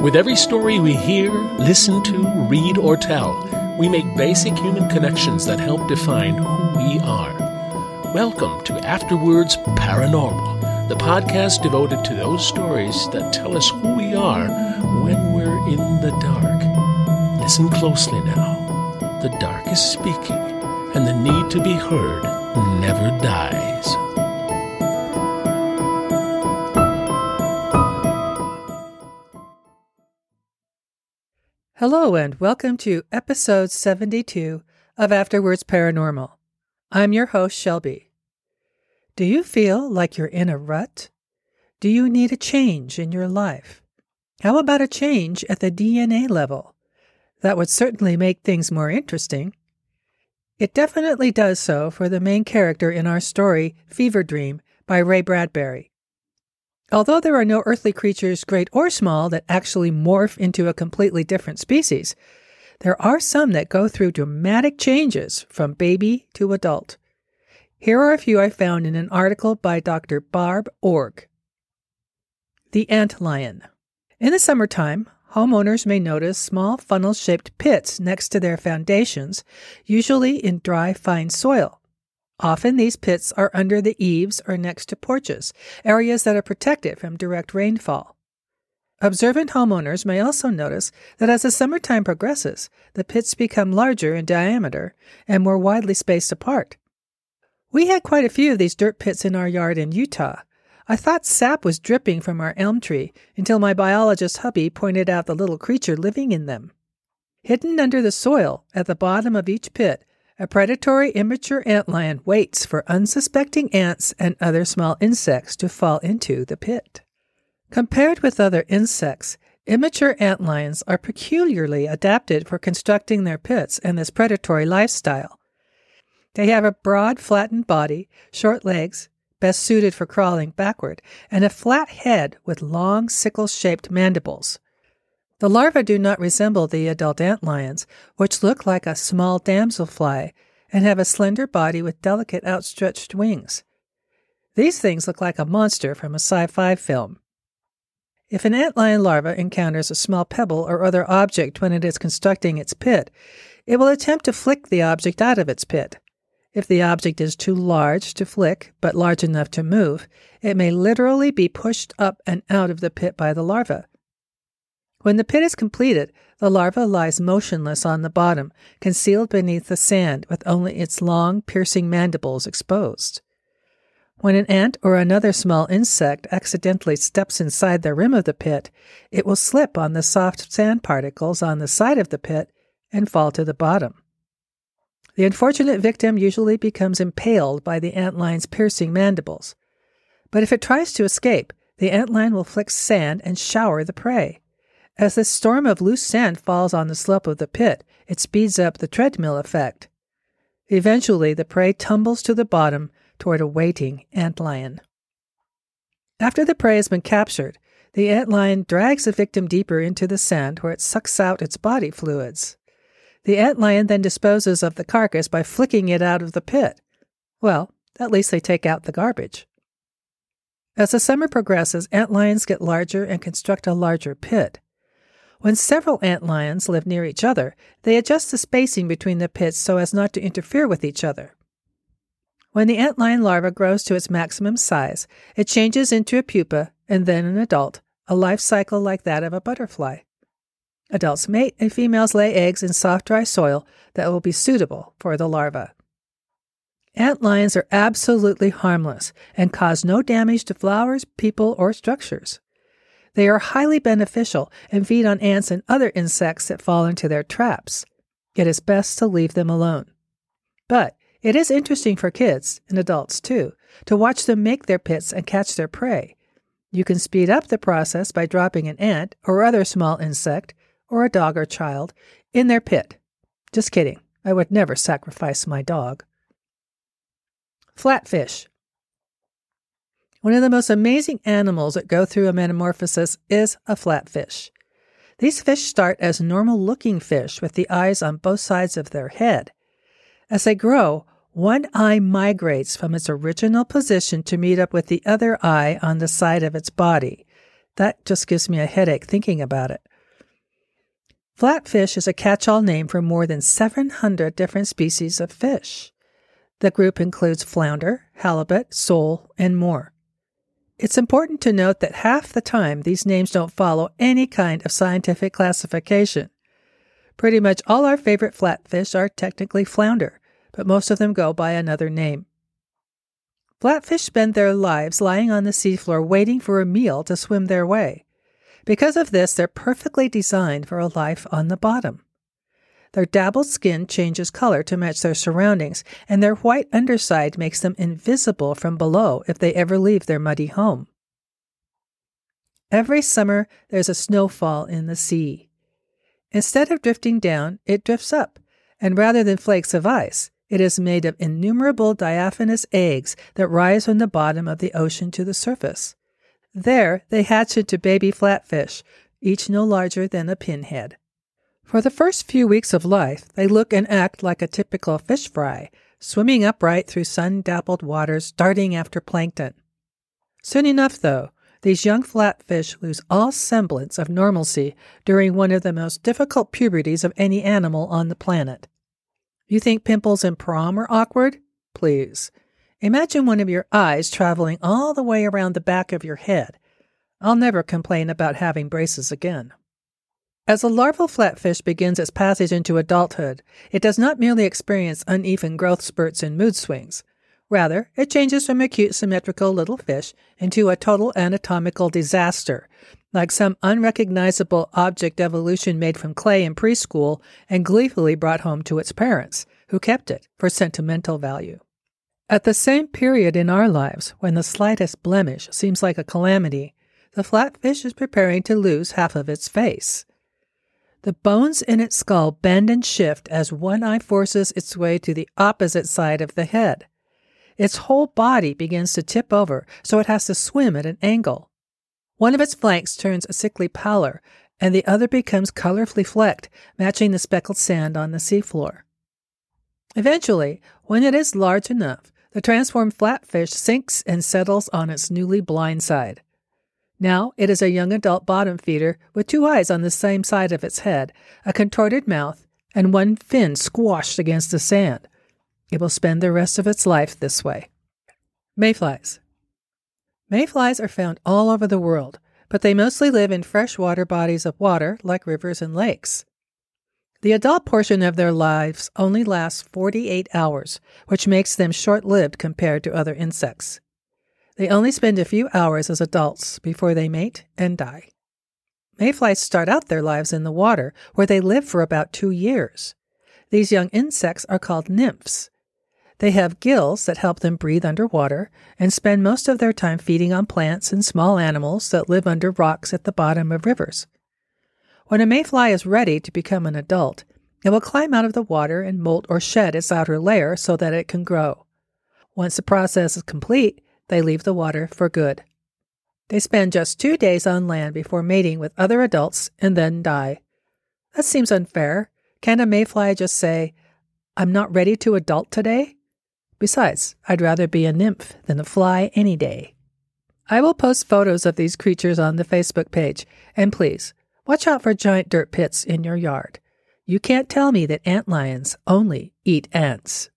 With every story we hear, listen to, read, or tell, we make basic human connections that help define who we are. Welcome to Afterwords Paranormal, the podcast devoted to those stories that tell us who we are when we're in the dark. Listen closely now. The dark is speaking, and the need to be heard never dies. Hello, and welcome to episode 72 of Afterwords Paranormal. I'm your host, Shelby. Do you feel like you're in a rut? Do you need a change in your life? How about a change at the DNA level? That would certainly make things more interesting. It definitely does so for the main character in our story, Fever Dream, by Ray Bradbury. Although there are no earthly creatures, great or small, that actually morph into a completely different species, there are some that go through dramatic changes from baby to adult. Here are a few I found in an article by Dr. Barb Ogg. The Ant Lion. In the summertime, homeowners may notice small funnel shaped pits next to their foundations, usually in dry, fine soil. Often these pits are under the eaves or next to porches, areas that are protected from direct rainfall. Observant homeowners may also notice that as the summertime progresses, the pits become larger in diameter and more widely spaced apart. We had quite a few of these dirt pits in our yard in Utah. I thought sap was dripping from our elm tree until my biologist hubby pointed out the little creature living in them. Hidden under the soil at the bottom of each pit a predatory immature antlion waits for unsuspecting ants and other small insects to fall into the pit. Compared with other insects, immature antlions are peculiarly adapted for constructing their pits and this predatory lifestyle. They have a broad, flattened body, short legs, best suited for crawling backward, and a flat head with long, sickle shaped mandibles. The larvae do not resemble the adult ant lions, which look like a small damselfly and have a slender body with delicate outstretched wings. These things look like a monster from a sci fi film. If an antlion larva encounters a small pebble or other object when it is constructing its pit, it will attempt to flick the object out of its pit. If the object is too large to flick, but large enough to move, it may literally be pushed up and out of the pit by the larva. When the pit is completed, the larva lies motionless on the bottom, concealed beneath the sand with only its long, piercing mandibles exposed. When an ant or another small insect accidentally steps inside the rim of the pit, it will slip on the soft sand particles on the side of the pit and fall to the bottom. The unfortunate victim usually becomes impaled by the antlion's piercing mandibles. But if it tries to escape, the antlion will flick sand and shower the prey. As the storm of loose sand falls on the slope of the pit, it speeds up the treadmill effect. Eventually, the prey tumbles to the bottom toward a waiting ant lion. After the prey has been captured, the ant lion drags the victim deeper into the sand where it sucks out its body fluids. The ant lion then disposes of the carcass by flicking it out of the pit. Well, at least they take out the garbage. As the summer progresses, ant lions get larger and construct a larger pit. When several ant lions live near each other, they adjust the spacing between the pits so as not to interfere with each other. When the ant lion larva grows to its maximum size, it changes into a pupa and then an adult, a life cycle like that of a butterfly. Adults mate and females lay eggs in soft, dry soil that will be suitable for the larva. Ant lions are absolutely harmless and cause no damage to flowers, people, or structures. They are highly beneficial and feed on ants and other insects that fall into their traps. It is best to leave them alone. But it is interesting for kids, and adults too, to watch them make their pits and catch their prey. You can speed up the process by dropping an ant or other small insect, or a dog or child, in their pit. Just kidding. I would never sacrifice my dog. Flatfish. One of the most amazing animals that go through a metamorphosis is a flatfish. These fish start as normal looking fish with the eyes on both sides of their head. As they grow, one eye migrates from its original position to meet up with the other eye on the side of its body. That just gives me a headache thinking about it. Flatfish is a catch all name for more than 700 different species of fish. The group includes flounder, halibut, sole, and more. It's important to note that half the time these names don't follow any kind of scientific classification. Pretty much all our favorite flatfish are technically flounder, but most of them go by another name. Flatfish spend their lives lying on the seafloor waiting for a meal to swim their way. Because of this, they're perfectly designed for a life on the bottom. Their dabbled skin changes color to match their surroundings, and their white underside makes them invisible from below if they ever leave their muddy home. Every summer, there's a snowfall in the sea. Instead of drifting down, it drifts up, and rather than flakes of ice, it is made of innumerable diaphanous eggs that rise from the bottom of the ocean to the surface. There they hatch into baby flatfish, each no larger than a pinhead. For the first few weeks of life, they look and act like a typical fish fry, swimming upright through sun dappled waters, darting after plankton. Soon enough, though, these young flatfish lose all semblance of normalcy during one of the most difficult puberties of any animal on the planet. You think pimples in prom are awkward? Please. Imagine one of your eyes traveling all the way around the back of your head. I'll never complain about having braces again. As a larval flatfish begins its passage into adulthood, it does not merely experience uneven growth spurts and mood swings. Rather, it changes from a cute symmetrical little fish into a total anatomical disaster, like some unrecognizable object evolution made from clay in preschool and gleefully brought home to its parents, who kept it for sentimental value. At the same period in our lives, when the slightest blemish seems like a calamity, the flatfish is preparing to lose half of its face. The bones in its skull bend and shift as one eye forces its way to the opposite side of the head. Its whole body begins to tip over, so it has to swim at an angle. One of its flanks turns a sickly pallor, and the other becomes colorfully flecked, matching the speckled sand on the seafloor. Eventually, when it is large enough, the transformed flatfish sinks and settles on its newly blind side. Now it is a young adult bottom feeder with two eyes on the same side of its head, a contorted mouth, and one fin squashed against the sand. It will spend the rest of its life this way. Mayflies. Mayflies are found all over the world, but they mostly live in freshwater bodies of water like rivers and lakes. The adult portion of their lives only lasts 48 hours, which makes them short lived compared to other insects. They only spend a few hours as adults before they mate and die. Mayflies start out their lives in the water, where they live for about two years. These young insects are called nymphs, they have gills that help them breathe underwater and spend most of their time feeding on plants and small animals that live under rocks at the bottom of rivers. When a mayfly is ready to become an adult, it will climb out of the water and molt or shed its outer layer so that it can grow. Once the process is complete, they leave the water for good. They spend just two days on land before mating with other adults and then die. That seems unfair. Can't a mayfly just say, I'm not ready to adult today? Besides, I'd rather be a nymph than a fly any day. I will post photos of these creatures on the Facebook page, and please, watch out for giant dirt pits in your yard. You can't tell me that ant lions only eat ants.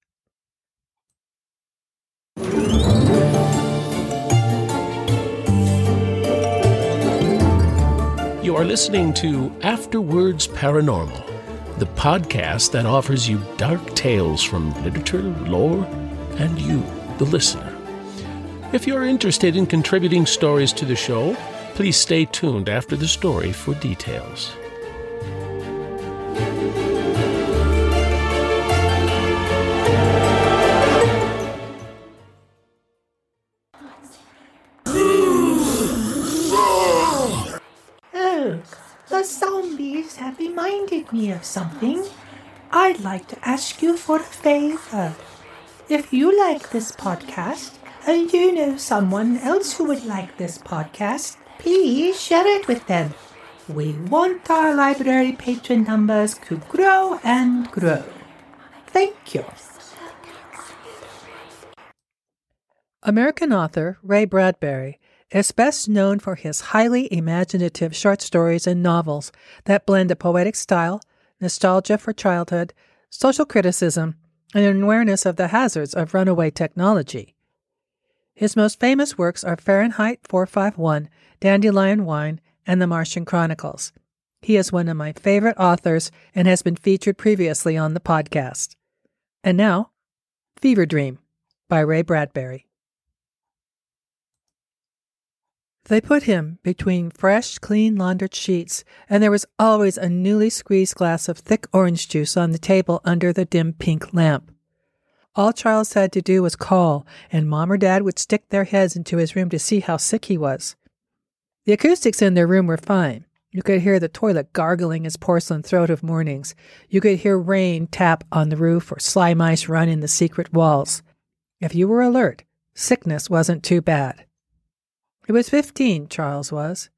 You are listening to Afterwords Paranormal, the podcast that offers you dark tales from literature, lore, and you, the listener. If you're interested in contributing stories to the show, please stay tuned after the story for details. Reminded me of something. I'd like to ask you for a favor. If you like this podcast and you know someone else who would like this podcast, please share it with them. We want our library patron numbers to grow and grow. Thank you. American author Ray Bradbury is best known for his highly imaginative short stories and novels that blend a poetic style, nostalgia for childhood, social criticism, and an awareness of the hazards of runaway technology. His most famous works are Fahrenheit 451, Dandelion Wine, and The Martian Chronicles. He is one of my favorite authors and has been featured previously on the podcast. And now, Fever Dream by Ray Bradbury. They put him between fresh, clean laundered sheets, and there was always a newly squeezed glass of thick orange juice on the table under the dim pink lamp. All Charles had to do was call, and Mom or Dad would stick their heads into his room to see how sick he was. The acoustics in their room were fine. You could hear the toilet gargling its porcelain throat of mornings. You could hear rain tap on the roof or slime mice run in the secret walls. If you were alert, sickness wasn't too bad. He was fifteen, Charles was.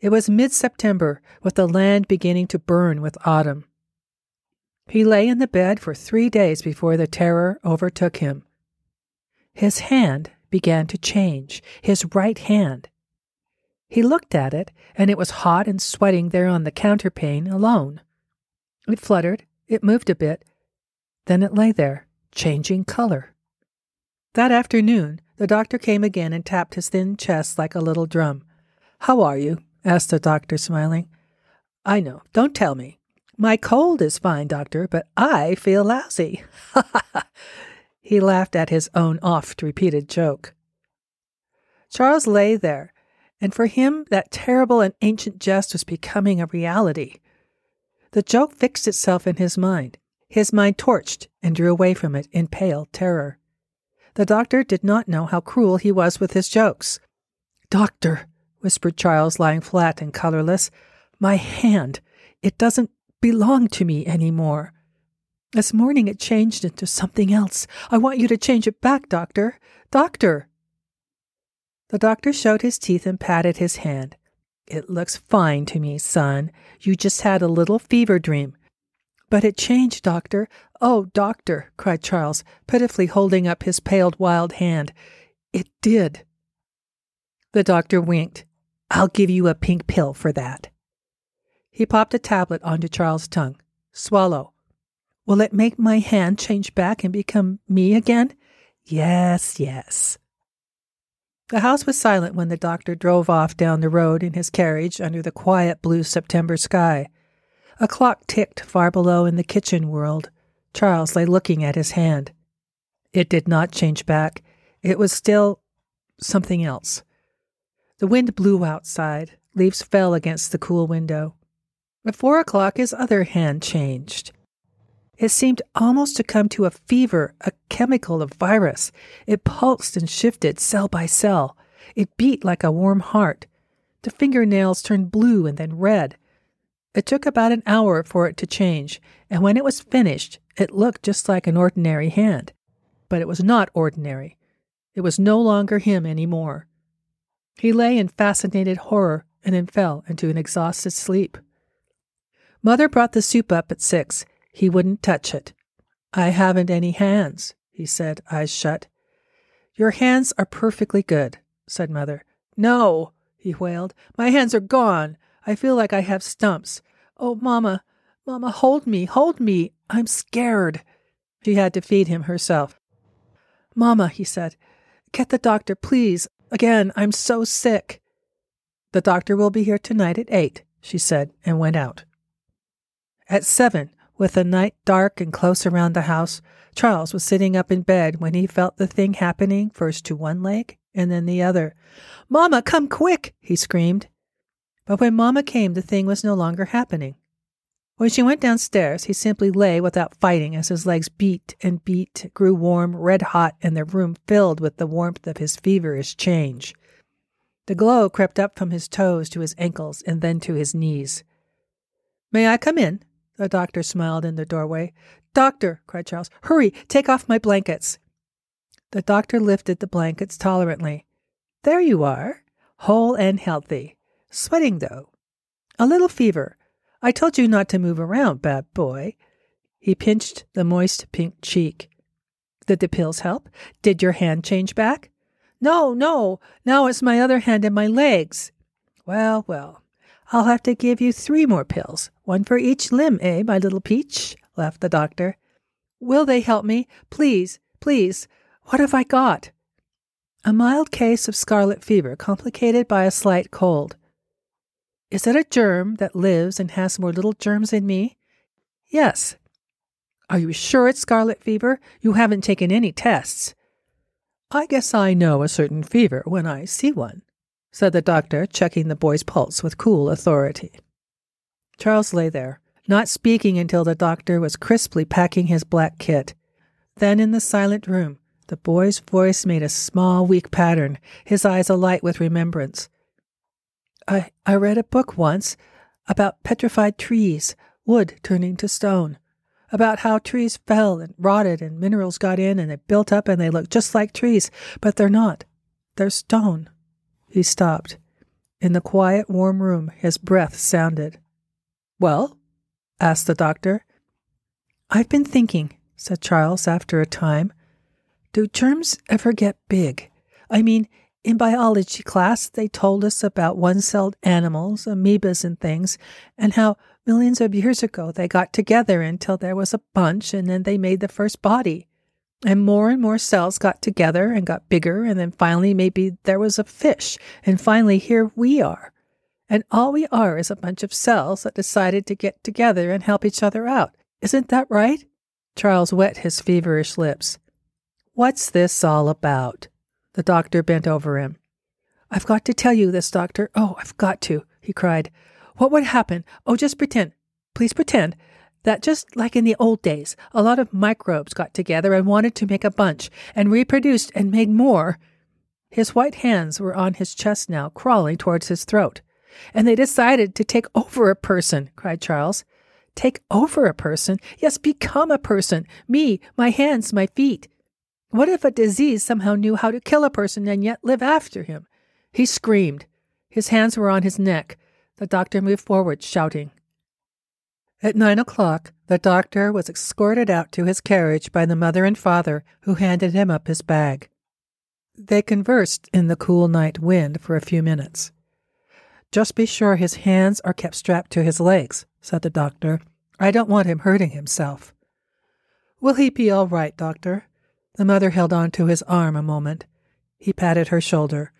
It was mid September, with the land beginning to burn with autumn. He lay in the bed for three days before the terror overtook him. His hand began to change, his right hand. He looked at it, and it was hot and sweating there on the counterpane alone. It fluttered, it moved a bit, then it lay there, changing color. That afternoon, the doctor came again and tapped his thin chest like a little drum. How are you? asked the doctor, smiling. I know. Don't tell me. My cold is fine, doctor, but I feel lousy. Ha ha! he laughed at his own oft repeated joke. Charles lay there, and for him that terrible and ancient jest was becoming a reality. The joke fixed itself in his mind. His mind torched and drew away from it in pale terror. The doctor did not know how cruel he was with his jokes. Doctor, whispered Charles, lying flat and colorless, my hand, it doesn't belong to me any more. This morning it changed into something else. I want you to change it back, doctor. Doctor! The doctor showed his teeth and patted his hand. It looks fine to me, son. You just had a little fever dream. But it changed, doctor. Oh, doctor, cried Charles, pitifully holding up his paled wild hand. It did. The doctor winked. I'll give you a pink pill for that. He popped a tablet onto Charles' tongue. Swallow. Will it make my hand change back and become me again? Yes, yes. The house was silent when the doctor drove off down the road in his carriage under the quiet blue September sky. A clock ticked far below in the kitchen world. Charles lay looking at his hand. It did not change back. It was still something else. The wind blew outside. Leaves fell against the cool window. At four o'clock, his other hand changed. It seemed almost to come to a fever, a chemical, a virus. It pulsed and shifted cell by cell. It beat like a warm heart. The fingernails turned blue and then red. It took about an hour for it to change, and when it was finished, it looked just like an ordinary hand. But it was not ordinary. It was no longer him any more. He lay in fascinated horror and then fell into an exhausted sleep. Mother brought the soup up at six. He wouldn't touch it. I haven't any hands, he said, eyes shut. Your hands are perfectly good, said Mother. No, he wailed. My hands are gone. I feel like I have stumps. Oh, Mamma, Mamma, hold me, hold me. I'm scared. She had to feed him herself. Mamma, he said, get the doctor, please. Again, I'm so sick. The doctor will be here tonight at eight, she said, and went out. At seven, with the night dark and close around the house, Charles was sitting up in bed when he felt the thing happening first to one leg and then the other. Mamma, come quick! he screamed. But when Mamma came, the thing was no longer happening. When she went downstairs, he simply lay without fighting as his legs beat and beat, grew warm, red hot, and the room filled with the warmth of his feverish change. The glow crept up from his toes to his ankles and then to his knees. May I come in? The doctor smiled in the doorway. Doctor, cried Charles, hurry, take off my blankets. The doctor lifted the blankets tolerantly. There you are, whole and healthy. Sweating, though. A little fever. I told you not to move around, bad boy. He pinched the moist pink cheek. Did the pills help? Did your hand change back? No, no, now it's my other hand and my legs. Well, well, I'll have to give you three more pills, one for each limb, eh, my little peach? laughed the doctor. Will they help me? Please, please. What have I got? A mild case of scarlet fever, complicated by a slight cold. Is it a germ that lives and has more little germs in me? Yes. Are you sure it's scarlet fever? You haven't taken any tests. I guess I know a certain fever when I see one, said the doctor, checking the boy's pulse with cool authority. Charles lay there, not speaking until the doctor was crisply packing his black kit. Then, in the silent room, the boy's voice made a small, weak pattern, his eyes alight with remembrance. I, I read a book once about petrified trees, wood turning to stone, about how trees fell and rotted and minerals got in and they built up and they look just like trees, but they're not. They're stone. He stopped. In the quiet, warm room, his breath sounded. Well? asked the doctor. I've been thinking, said Charles after a time. Do germs ever get big? I mean, in biology class, they told us about one celled animals, amoebas, and things, and how millions of years ago they got together until there was a bunch, and then they made the first body. And more and more cells got together and got bigger, and then finally maybe there was a fish, and finally here we are. And all we are is a bunch of cells that decided to get together and help each other out. Isn't that right? Charles wet his feverish lips. What's this all about? The doctor bent over him. I've got to tell you this, doctor. Oh, I've got to, he cried. What would happen? Oh, just pretend. Please pretend that just like in the old days, a lot of microbes got together and wanted to make a bunch and reproduced and made more. His white hands were on his chest now, crawling towards his throat. And they decided to take over a person, cried Charles. Take over a person? Yes, become a person. Me, my hands, my feet. What if a disease somehow knew how to kill a person and yet live after him? He screamed. His hands were on his neck. The doctor moved forward, shouting. At nine o'clock, the doctor was escorted out to his carriage by the mother and father, who handed him up his bag. They conversed in the cool night wind for a few minutes. Just be sure his hands are kept strapped to his legs, said the doctor. I don't want him hurting himself. Will he be all right, doctor? The mother held on to his arm a moment. He patted her shoulder.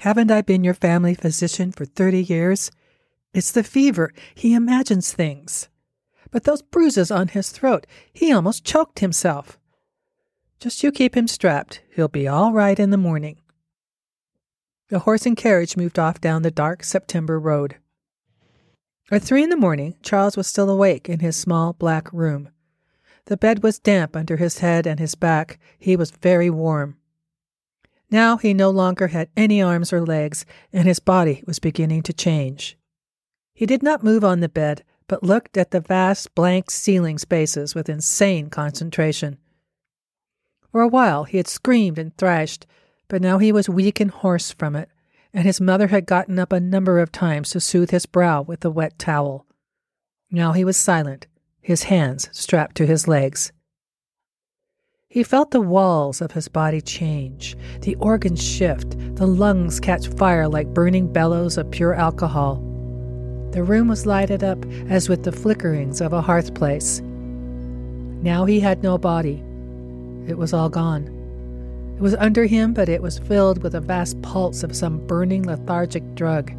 Haven't I been your family physician for thirty years? It's the fever. He imagines things. But those bruises on his throat, he almost choked himself. Just you keep him strapped. He'll be all right in the morning. The horse and carriage moved off down the dark September road. At three in the morning, Charles was still awake in his small black room. The bed was damp under his head and his back. He was very warm. Now he no longer had any arms or legs, and his body was beginning to change. He did not move on the bed, but looked at the vast blank ceiling spaces with insane concentration. For a while he had screamed and thrashed, but now he was weak and hoarse from it, and his mother had gotten up a number of times to soothe his brow with a wet towel. Now he was silent, his hands strapped to his legs. He felt the walls of his body change, the organs shift, the lungs catch fire like burning bellows of pure alcohol. The room was lighted up as with the flickerings of a hearth place. Now he had no body. It was all gone. It was under him, but it was filled with a vast pulse of some burning lethargic drug.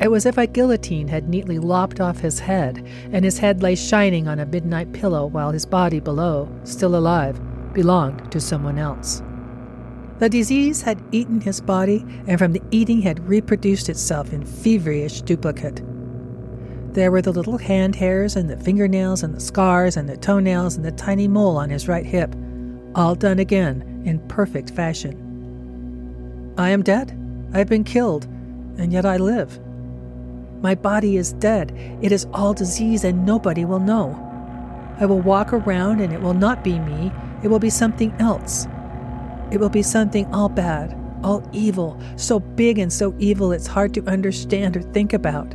It was as if a guillotine had neatly lopped off his head, and his head lay shining on a midnight pillow while his body below, still alive, belonged to someone else. The disease had eaten his body, and from the eating had reproduced itself in feverish duplicate. There were the little hand hairs, and the fingernails, and the scars, and the toenails, and the tiny mole on his right hip, all done again in perfect fashion. I am dead. I have been killed, and yet I live. My body is dead. It is all disease, and nobody will know. I will walk around, and it will not be me. It will be something else. It will be something all bad, all evil, so big and so evil it's hard to understand or think about.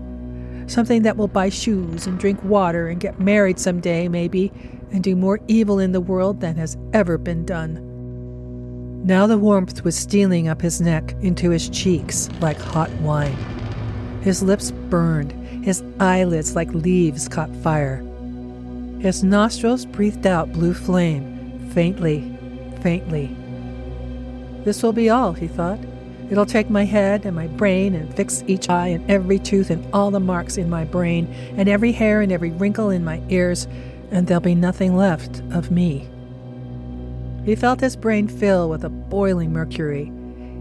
Something that will buy shoes and drink water and get married someday, maybe, and do more evil in the world than has ever been done. Now the warmth was stealing up his neck into his cheeks like hot wine. His lips burned, his eyelids like leaves caught fire. His nostrils breathed out blue flame, faintly, faintly. This will be all, he thought. It'll take my head and my brain and fix each eye and every tooth and all the marks in my brain and every hair and every wrinkle in my ears, and there'll be nothing left of me. He felt his brain fill with a boiling mercury.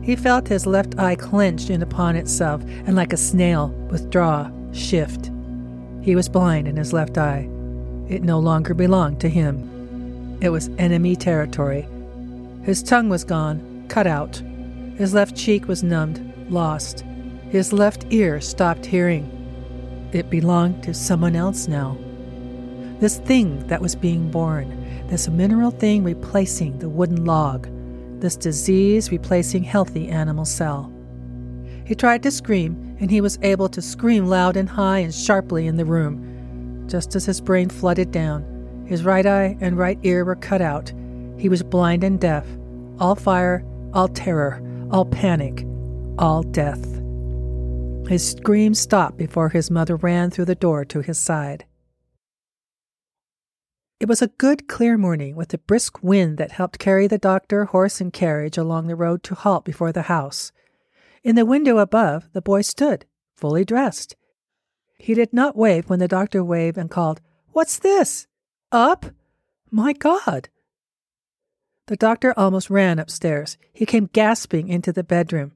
He felt his left eye clenched in upon itself and like a snail withdraw, shift. He was blind in his left eye. It no longer belonged to him. It was enemy territory. His tongue was gone, cut out. His left cheek was numbed, lost. His left ear stopped hearing. It belonged to someone else now. This thing that was being born, this mineral thing replacing the wooden log, this disease replacing healthy animal cell. He tried to scream, and he was able to scream loud and high and sharply in the room. Just as his brain flooded down, his right eye and right ear were cut out. He was blind and deaf, all fire, all terror, all panic, all death. His scream stopped before his mother ran through the door to his side. It was a good, clear morning with a brisk wind that helped carry the doctor, horse, and carriage along the road to halt before the house. In the window above, the boy stood, fully dressed. He did not wave when the doctor waved and called, What's this? Up? My God! The doctor almost ran upstairs. He came gasping into the bedroom.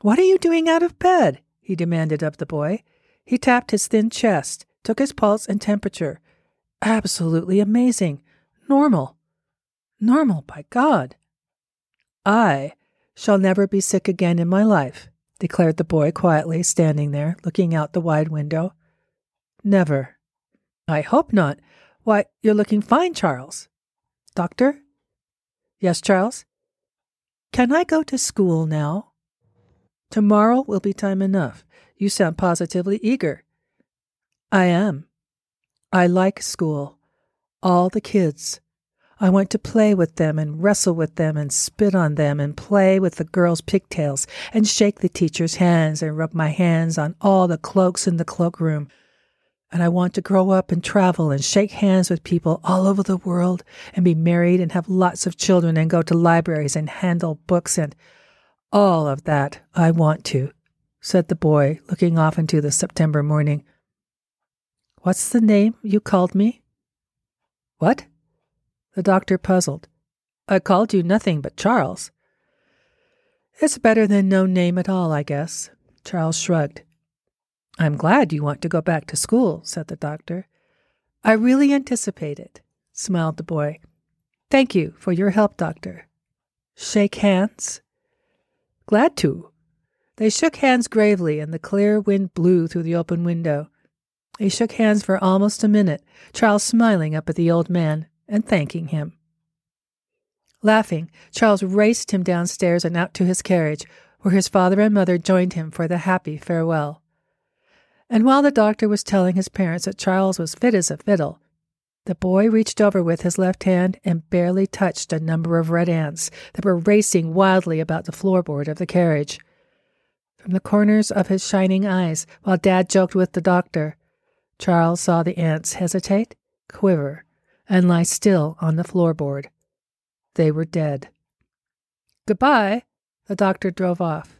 What are you doing out of bed? he demanded of the boy. He tapped his thin chest, took his pulse and temperature, absolutely amazing. Normal. Normal, by God. I shall never be sick again in my life, declared the boy quietly, standing there, looking out the wide window. Never. I hope not. Why, you're looking fine, Charles. Doctor? Yes, Charles? Can I go to school now? Tomorrow will be time enough. You sound positively eager. I am. I like school. All the kids. I want to play with them and wrestle with them and spit on them and play with the girls' pigtails and shake the teacher's hands and rub my hands on all the cloaks in the cloakroom. And I want to grow up and travel and shake hands with people all over the world and be married and have lots of children and go to libraries and handle books and all of that I want to, said the boy, looking off into the September morning. What's the name you called me? What? The doctor puzzled. I called you nothing but Charles. It's better than no name at all, I guess. Charles shrugged. I'm glad you want to go back to school, said the doctor. I really anticipate it, smiled the boy. Thank you for your help, doctor. Shake hands? Glad to. They shook hands gravely, and the clear wind blew through the open window. They shook hands for almost a minute, Charles smiling up at the old man and thanking him. Laughing, Charles raced him downstairs and out to his carriage, where his father and mother joined him for the happy farewell. And while the doctor was telling his parents that Charles was fit as a fiddle, the boy reached over with his left hand and barely touched a number of red ants that were racing wildly about the floorboard of the carriage. From the corners of his shining eyes, while Dad joked with the doctor, Charles saw the ants hesitate, quiver, and lie still on the floorboard. They were dead. Goodbye. The doctor drove off.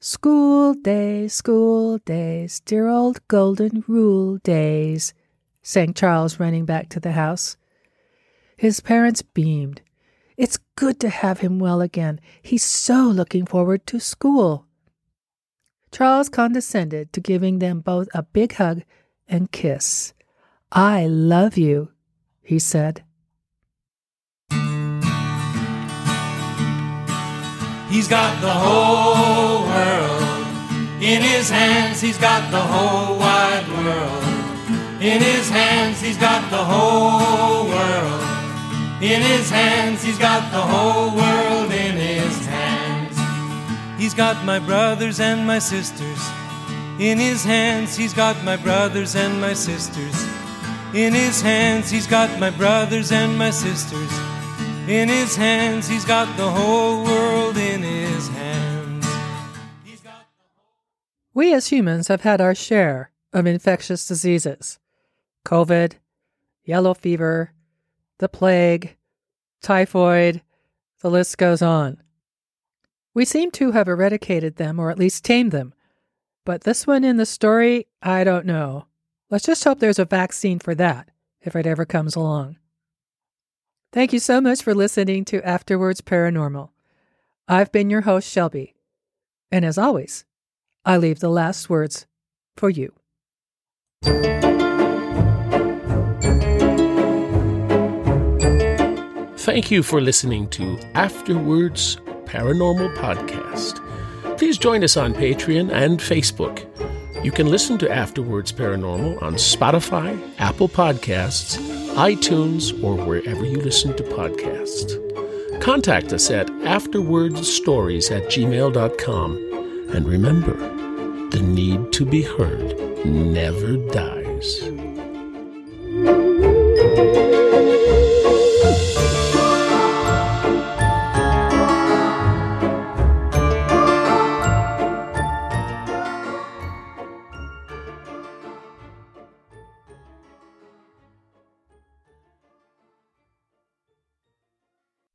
School days, school days, dear old golden rule days, sang Charles, running back to the house. His parents beamed. It's good to have him well again. He's so looking forward to school. Charles condescended to giving them both a big hug and kiss. I love you, he said. He's got the whole world in his hands. He's got the whole wide world in his hands. He's got the whole world in his hands. He's got the whole world in his hands. He's got my brothers and my sisters in his hands, he's got my brothers and my sisters. In his hands, he's got my brothers and my sisters. In his hands, he's got the whole world in his hands. We as humans have had our share of infectious diseases COVID, yellow fever, the plague, typhoid, the list goes on. We seem to have eradicated them or at least tamed them. But this one in the story, I don't know. Let's just hope there's a vaccine for that if it ever comes along. Thank you so much for listening to Afterwords Paranormal. I've been your host, Shelby. And as always, I leave the last words for you. Thank you for listening to Afterwords Paranormal Podcast. Please join us on Patreon and Facebook. You can listen to Afterwords Paranormal on Spotify, Apple Podcasts, iTunes, or wherever you listen to podcasts. Contact us at afterwordsstories at gmail.com. And remember, the need to be heard never dies.